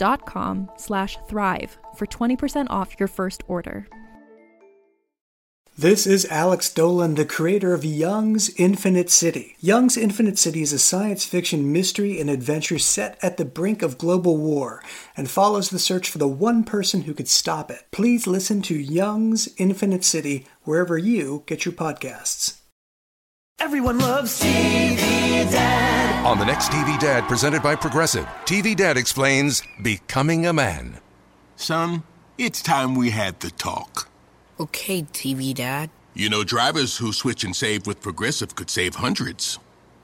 dot com slash thrive for 20% off your first order. This is Alex Dolan, the creator of Young's Infinite City. Young's Infinite City is a science fiction mystery and adventure set at the brink of global war and follows the search for the one person who could stop it. Please listen to Young's Infinite City wherever you get your podcasts. Everyone loves TV Dad. On the next TV Dad presented by Progressive, TV Dad explains Becoming a Man. Son, it's time we had the talk. Okay, TV Dad. You know, drivers who switch and save with Progressive could save hundreds.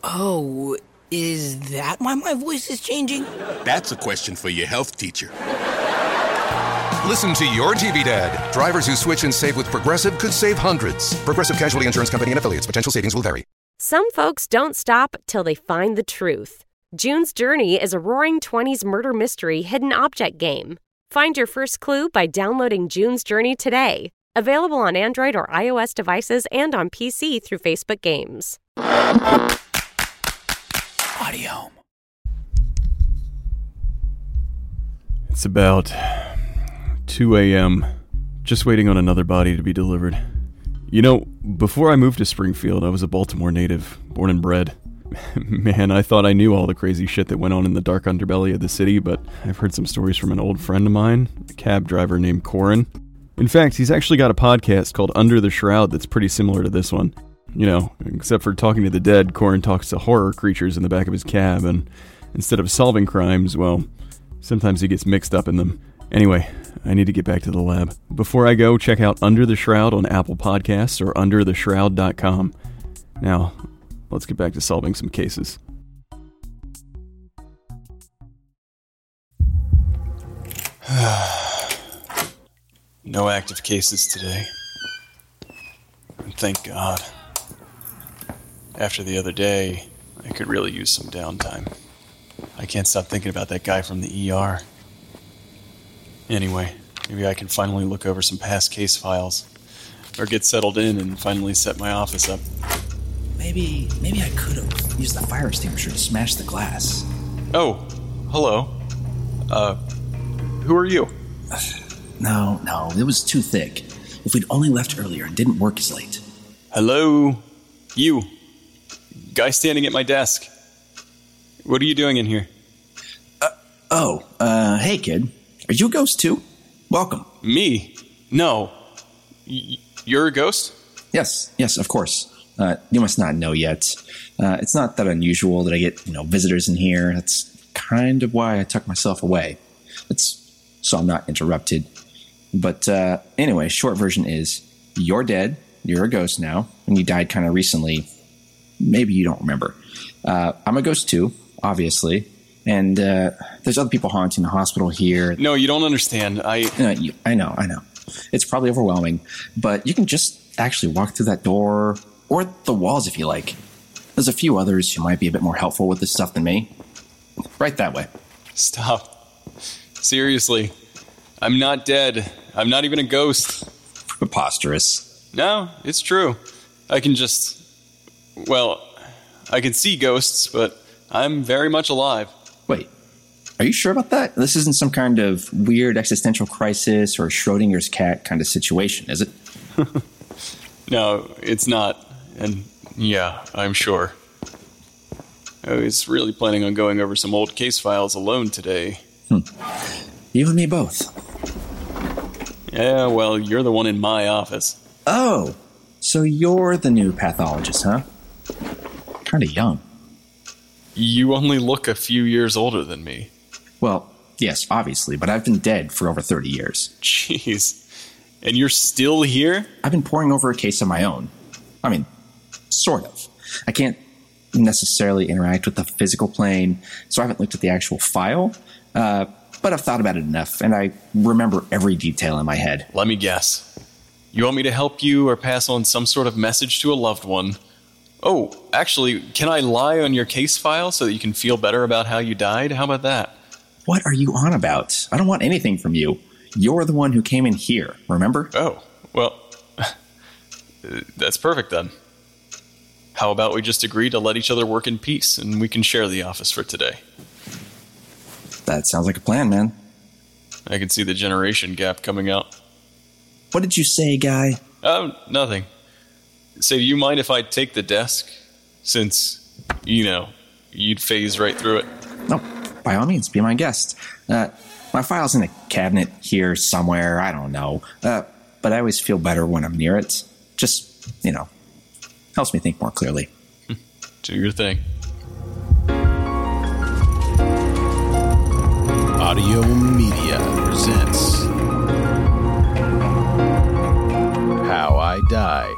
Oh, is that why my voice is changing? That's a question for your health teacher. Listen to your TV Dad. Drivers who switch and save with Progressive could save hundreds. Progressive Casualty Insurance Company and affiliates. Potential savings will vary. Some folks don't stop till they find the truth. June's Journey is a roaring 20s murder mystery hidden object game. Find your first clue by downloading June's Journey today. Available on Android or iOS devices and on PC through Facebook Games. Audio. It's about 2 a.m. Just waiting on another body to be delivered. You know, before I moved to Springfield, I was a Baltimore native, born and bred. Man, I thought I knew all the crazy shit that went on in the dark underbelly of the city, but I've heard some stories from an old friend of mine, a cab driver named Corin. In fact, he's actually got a podcast called Under the Shroud that's pretty similar to this one. You know, except for talking to the dead, Corin talks to horror creatures in the back of his cab, and instead of solving crimes, well, sometimes he gets mixed up in them. Anyway, I need to get back to the lab. Before I go, check out Under the Shroud on Apple Podcasts or undertheshroud.com. Now, let's get back to solving some cases. no active cases today. And thank God. After the other day, I could really use some downtime. I can't stop thinking about that guy from the ER. Anyway, maybe I can finally look over some past case files. Or get settled in and finally set my office up. Maybe, maybe I could have used the fire extinguisher to smash the glass. Oh, hello. Uh, who are you? No, no, it was too thick. If we'd only left earlier and didn't work as late. Hello? You. Guy standing at my desk. What are you doing in here? Oh, uh, hey kid. Are you a ghost too? Welcome. Me? No. Y- you're a ghost? Yes, yes, of course. Uh, you must not know yet. Uh, it's not that unusual that I get, you know, visitors in here. That's kind of why I tuck myself away. It's so I'm not interrupted. But uh, anyway, short version is you're dead. You're a ghost now, and you died kind of recently. Maybe you don't remember. Uh, I'm a ghost too, obviously. And uh, there's other people haunting the hospital here. No, you don't understand. I. Uh, you, I know, I know. It's probably overwhelming, but you can just actually walk through that door or the walls if you like. There's a few others who might be a bit more helpful with this stuff than me. Right that way. Stop. Seriously. I'm not dead. I'm not even a ghost. Preposterous. No, it's true. I can just. Well, I can see ghosts, but I'm very much alive. Wait, are you sure about that? This isn't some kind of weird existential crisis or Schrodinger's cat kind of situation, is it? no, it's not. And yeah, I'm sure. I was really planning on going over some old case files alone today. Hmm. You and me both. Yeah, well, you're the one in my office. Oh, so you're the new pathologist, huh? Kind of young. You only look a few years older than me. Well, yes, obviously, but I've been dead for over 30 years. Jeez. And you're still here? I've been poring over a case of my own. I mean, sort of. I can't necessarily interact with the physical plane, so I haven't looked at the actual file. Uh, but I've thought about it enough, and I remember every detail in my head. Let me guess. You want me to help you or pass on some sort of message to a loved one? Oh, actually, can I lie on your case file so that you can feel better about how you died? How about that? What are you on about? I don't want anything from you. You're the one who came in here, remember? Oh, well, that's perfect then. How about we just agree to let each other work in peace and we can share the office for today? That sounds like a plan, man. I can see the generation gap coming out. What did you say, guy? Oh, nothing. Say, do you mind if I take the desk? Since, you know, you'd phase right through it. No, by all means, be my guest. Uh, my file's in a cabinet here somewhere. I don't know. Uh, but I always feel better when I'm near it. Just, you know, helps me think more clearly. Do your thing. Audiohm Media presents How I Died.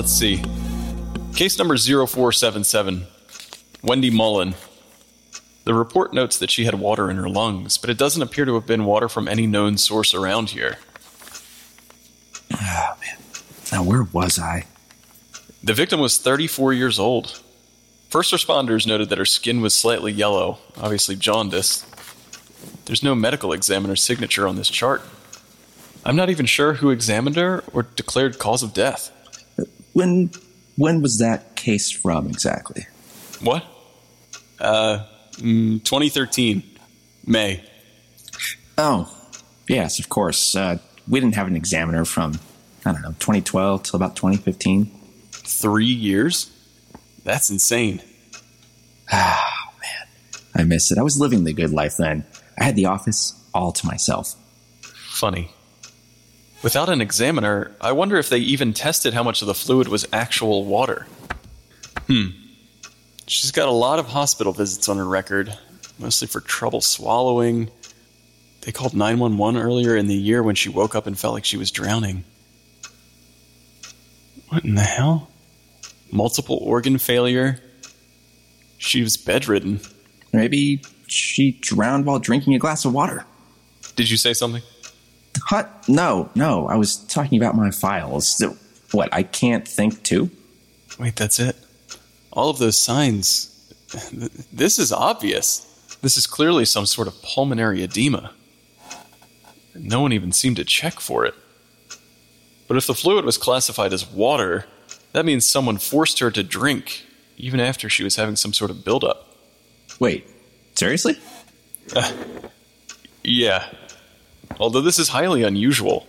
Let's see. Case number 0477 Wendy Mullen. The report notes that she had water in her lungs, but it doesn't appear to have been water from any known source around here. Oh, man. Now, where was I? The victim was 34 years old. First responders noted that her skin was slightly yellow, obviously jaundice. There's no medical examiner's signature on this chart. I'm not even sure who examined her or declared cause of death. When when was that case from exactly? What? Uh, mm, 2013, May. Oh, yes, of course. Uh, we didn't have an examiner from, I don't know, 2012 till about 2015. Three years? That's insane. Ah, man. I miss it. I was living the good life then. I had the office all to myself. Funny. Without an examiner, I wonder if they even tested how much of the fluid was actual water. Hmm. She's got a lot of hospital visits on her record, mostly for trouble swallowing. They called 911 earlier in the year when she woke up and felt like she was drowning. What in the hell? Multiple organ failure. She was bedridden. Maybe she drowned while drinking a glass of water. Did you say something? What? No, no. I was talking about my files. What, I can't think too? Wait, that's it? All of those signs. This is obvious. This is clearly some sort of pulmonary edema. No one even seemed to check for it. But if the fluid was classified as water, that means someone forced her to drink, even after she was having some sort of buildup. Wait, seriously? Uh, yeah. Although this is highly unusual.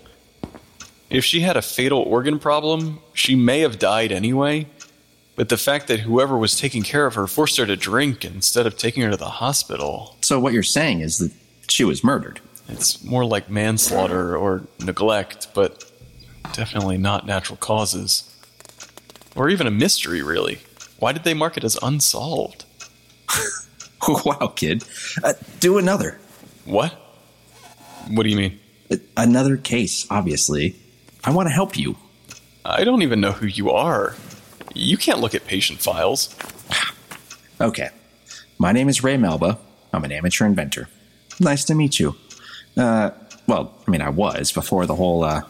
If she had a fatal organ problem, she may have died anyway, but the fact that whoever was taking care of her forced her to drink instead of taking her to the hospital. So, what you're saying is that she was murdered? It's more like manslaughter or neglect, but definitely not natural causes. Or even a mystery, really. Why did they mark it as unsolved? wow, kid. Uh, do another. What? What do you mean? Another case, obviously. I want to help you. I don't even know who you are. You can't look at patient files. okay. My name is Ray Melba. I'm an amateur inventor. Nice to meet you. Uh, well, I mean, I was before the whole, uh.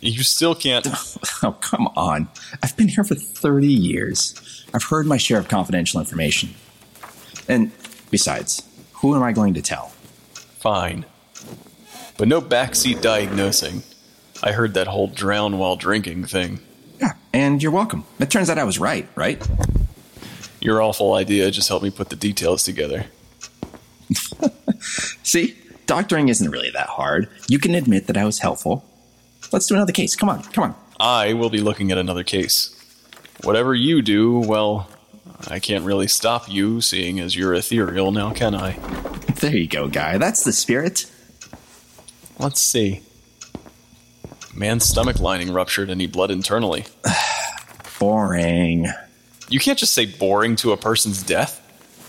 You still can't. Oh, come on. I've been here for 30 years. I've heard my share of confidential information. And besides, who am I going to tell? Fine. But no backseat diagnosing. I heard that whole drown while drinking thing. Yeah, and you're welcome. It turns out I was right, right? Your awful idea just helped me put the details together. See, doctoring isn't really that hard. You can admit that I was helpful. Let's do another case. Come on, come on. I will be looking at another case. Whatever you do, well, I can't really stop you, seeing as you're ethereal now, can I? There you go, guy. That's the spirit. Let's see. Man's stomach lining ruptured and he bled internally. Boring. You can't just say boring to a person's death.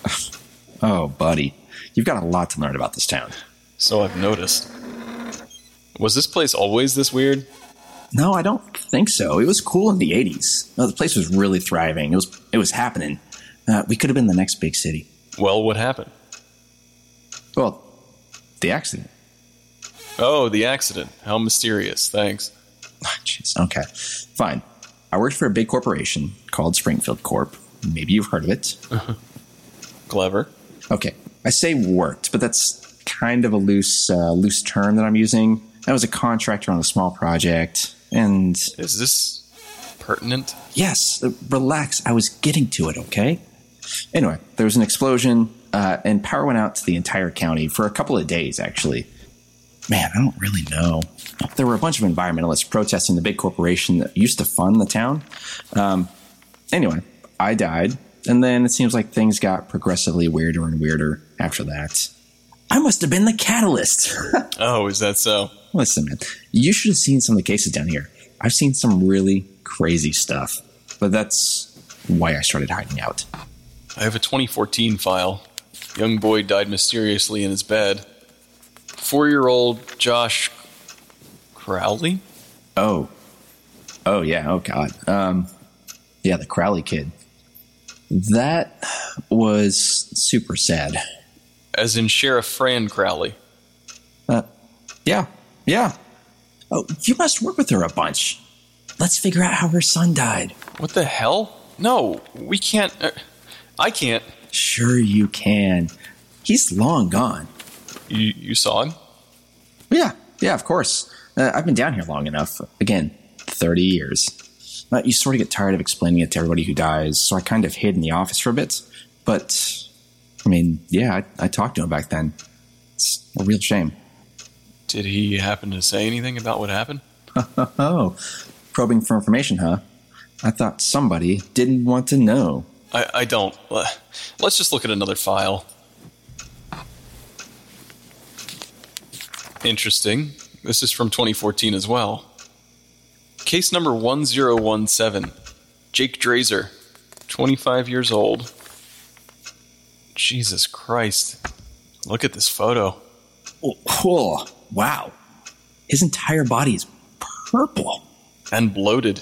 Oh, buddy. You've got a lot to learn about this town. So I've noticed. Was this place always this weird? No, I don't think so. It was cool in the 80s. No, the place was really thriving. It was it was happening. Uh, we could have been the next big city. Well, what happened? Well, the accident. Oh, the accident. How mysterious. Thanks. Ah, Jeez. Okay. Fine. I worked for a big corporation called Springfield Corp. Maybe you've heard of it. Clever. Okay. I say worked, but that's kind of a loose uh, loose term that I'm using. I was a contractor on a small project, and Is this pertinent? yes, relax. I was getting to it. Okay. Anyway, there was an explosion, uh, and power went out to the entire county for a couple of days. Actually, man, I don't really know. There were a bunch of environmentalists protesting the big corporation that used to fund the town. Um, anyway, I died, and then it seems like things got progressively weirder and weirder after that. I must have been the catalyst. Oh, is that so? Listen, man, you should have seen some of the cases down here. I've seen some really crazy stuff, but that's why I started hiding out. I have a 2014 file. Young boy died mysteriously in his bed. Four year old Josh Crowley? Oh, oh yeah, oh god, um, yeah, the Crowley kid. That was super sad. As in Sheriff Fran Crowley. Uh, yeah, yeah. Oh, you must work with her a bunch. Let's figure out how her son died. What the hell? No, we can't. Uh, I can't. Sure, you can. He's long gone. You, you saw him? Yeah, yeah, of course. Uh, I've been down here long enough. Again, 30 years. Uh, you sort of get tired of explaining it to everybody who dies, so I kind of hid in the office for a bit. But, I mean, yeah, I, I talked to him back then. It's a real shame. Did he happen to say anything about what happened? Oh, probing for information, huh? I thought somebody didn't want to know. I, I don't. Uh, Let's just look at another file. Interesting. This is from 2014 as well. Case number 1017. Jake Drazer, 25 years old. Jesus Christ. Look at this photo. Oh, oh, wow. His entire body is purple. And bloated.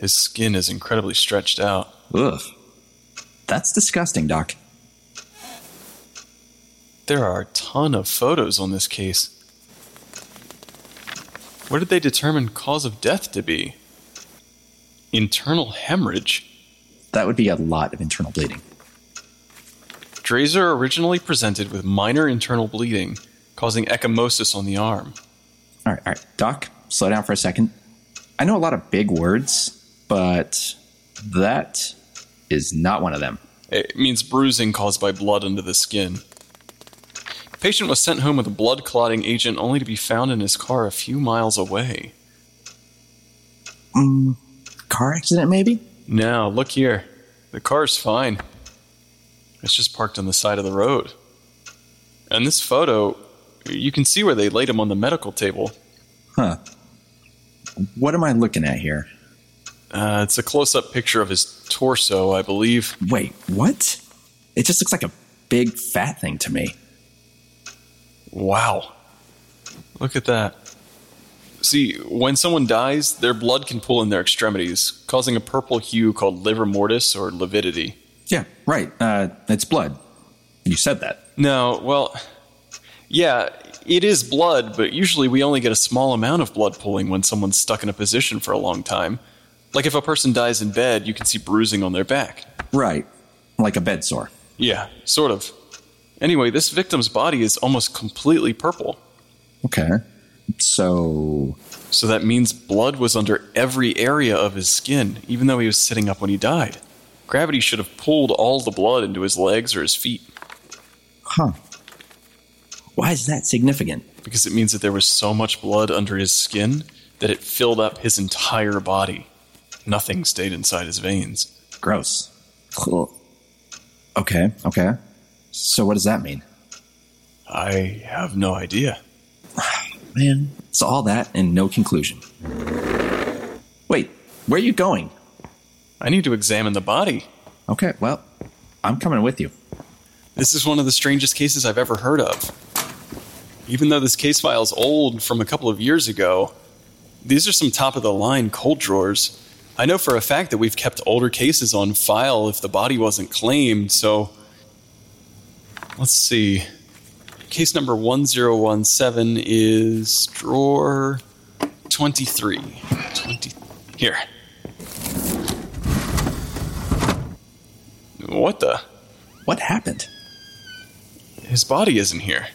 His skin is incredibly stretched out. Ugh. That's disgusting, Doc. There are a ton of photos on this case. What did they determine cause of death to be? Internal hemorrhage. That would be a lot of internal bleeding. Drazer originally presented with minor internal bleeding, causing ecchymosis on the arm. All right, all right. Doc, slow down for a second. I know a lot of big words, but that is not one of them. It means bruising caused by blood under the skin. The patient was sent home with a blood clotting agent only to be found in his car a few miles away. Mm, car accident, maybe? No, look here. The car's fine. It's just parked on the side of the road. And this photo, you can see where they laid him on the medical table. Huh. What am I looking at here? Uh, it's a close up picture of his torso, I believe. Wait, what? It just looks like a big fat thing to me. Wow. Look at that. See, when someone dies, their blood can pool in their extremities, causing a purple hue called livor mortis or lividity. Yeah, right. Uh, it's blood. You said that. No, well, Yeah, it is blood, but usually we only get a small amount of blood pooling when someone's stuck in a position for a long time. Like if a person dies in bed, you can see bruising on their back. Right. Like a bed sore. Yeah, sort of. Anyway, this victim's body is almost completely purple. Okay. So. So that means blood was under every area of his skin, even though he was sitting up when he died. Gravity should have pulled all the blood into his legs or his feet. Huh. Why is that significant? Because it means that there was so much blood under his skin that it filled up his entire body. Nothing stayed inside his veins. Gross. Cool. Okay, okay. So what does that mean? I have no idea. Man, it's all that and no conclusion. Wait, where are you going? I need to examine the body. Okay, well, I'm coming with you. This is one of the strangest cases I've ever heard of. Even though this case file is old from a couple of years ago, these are some top of the line cold drawers. I know for a fact that we've kept older cases on file if the body wasn't claimed, so. Let's see. Case number 1017 is drawer 23. 20. Here. What the? What happened? His body isn't here.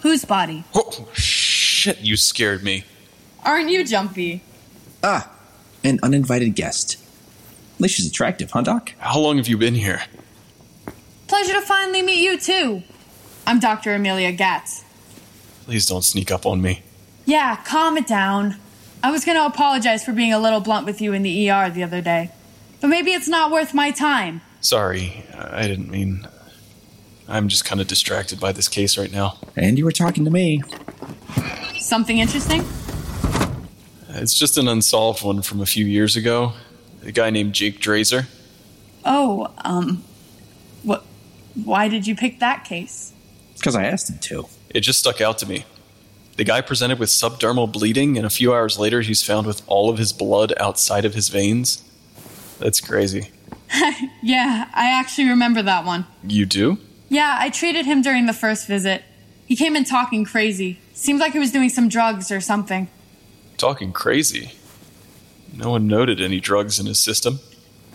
Whose body? Oh, shit, you scared me. Aren't you jumpy? Ah, an uninvited guest. At least she's attractive, huh, Doc? How long have you been here? Pleasure to finally meet you, too. I'm Dr. Amelia Gatz. Please don't sneak up on me. Yeah, calm it down. I was going to apologize for being a little blunt with you in the ER the other day. But maybe it's not worth my time. Sorry, I didn't mean. I'm just kind of distracted by this case right now. And you were talking to me. Something interesting? It's just an unsolved one from a few years ago. A guy named Jake Drazer. Oh, um. What? Why did you pick that case? Because I asked him to. It just stuck out to me. The guy presented with subdermal bleeding, and a few hours later, he's found with all of his blood outside of his veins. That's crazy. yeah, I actually remember that one. You do? Yeah, I treated him during the first visit. He came in talking crazy. Seemed like he was doing some drugs or something. Talking crazy? No one noted any drugs in his system.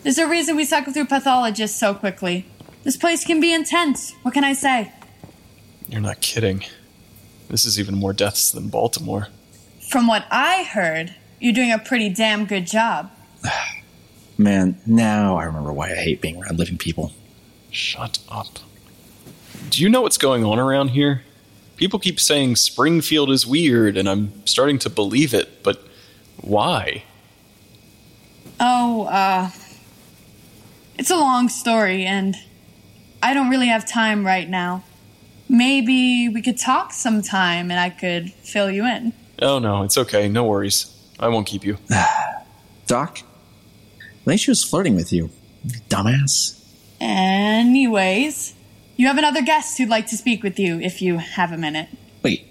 There's a reason we cycle through pathologists so quickly. This place can be intense. What can I say? You're not kidding. This is even more deaths than Baltimore. From what I heard, you're doing a pretty damn good job. Man, now I remember why I hate being around living people. Shut up. Do you know what's going on around here? People keep saying Springfield is weird, and I'm starting to believe it, but why? Oh, uh. It's a long story, and I don't really have time right now. Maybe we could talk sometime and I could fill you in. Oh, no, it's okay. No worries. I won't keep you. Doc, I think she was flirting with you. Dumbass. Anyways, you have another guest who'd like to speak with you if you have a minute. Wait,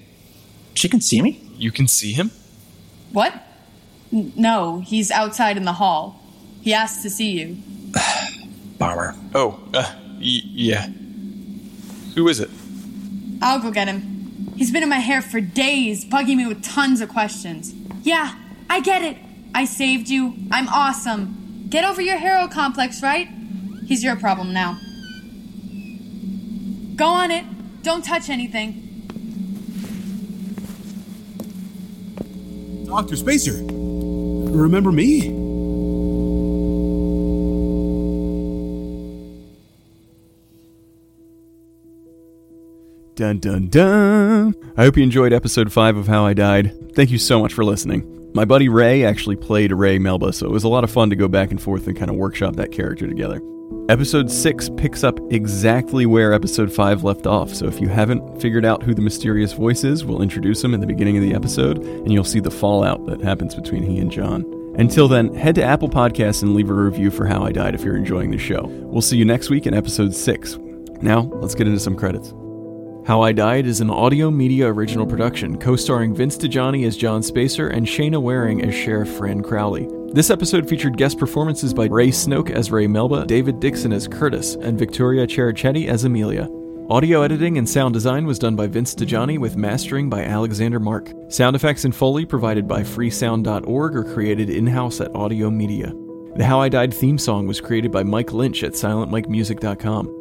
she can see me? You can see him? What? N- no, he's outside in the hall. He asked to see you. Bummer. Oh, uh, y- yeah. Who is it? I'll go get him. He's been in my hair for days, bugging me with tons of questions. Yeah, I get it. I saved you. I'm awesome. Get over your hero complex, right? He's your problem now. Go on it. Don't touch anything. Dr. Spacer, remember me? Dun dun dun. I hope you enjoyed episode 5 of How I Died. Thank you so much for listening. My buddy Ray actually played Ray Melba, so it was a lot of fun to go back and forth and kind of workshop that character together. Episode 6 picks up exactly where episode 5 left off, so if you haven't figured out who the mysterious voice is, we'll introduce him in the beginning of the episode, and you'll see the fallout that happens between he and Jon. Until then, head to Apple Podcasts and leave a review for How I Died if you're enjoying the show. We'll see you next week in episode 6. Now, let's get into some credits. How I Died is an Audiohm Media original production, co starring Vince Dajani as Jon Spacer and Shaina Waring as Sheriff Fran Crowley. This episode featured guest performances by Ray Snoke as Ray Melba, David Dixon as Curtis, and Victoria Cherichetti as Amelia. Audio editing and sound design was done by Vince Dajani with mastering by Alexander Mark. Sound effects and Foley provided by freesound.org or created in-house at Audiohm Media. The How I Died theme song was created by Mike Lynch at silentmikemusic.com.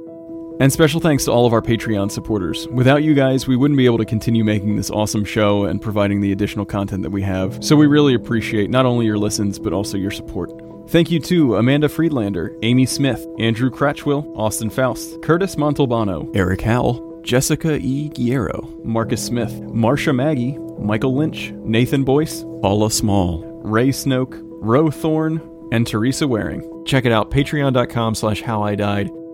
And special thanks to all of our Patreon supporters. Without you guys, we wouldn't be able to continue making this awesome show and providing the additional content that we have. So we really appreciate not only your listens, but also your support. Thank you to Amanda Friedlander, Amy Smith, Andrew Cratchwill, Austin Faust, Curtis Montalbano, Eric Howell, Jessica E. Guerrero, Marcus Smith, Marsha Maggie, Michael Lynch, Nathan Boyce, Paula Small, Ray Snoke, Ro Thorne, and Teresa Waring. Check it out, patreon.com slash how I died.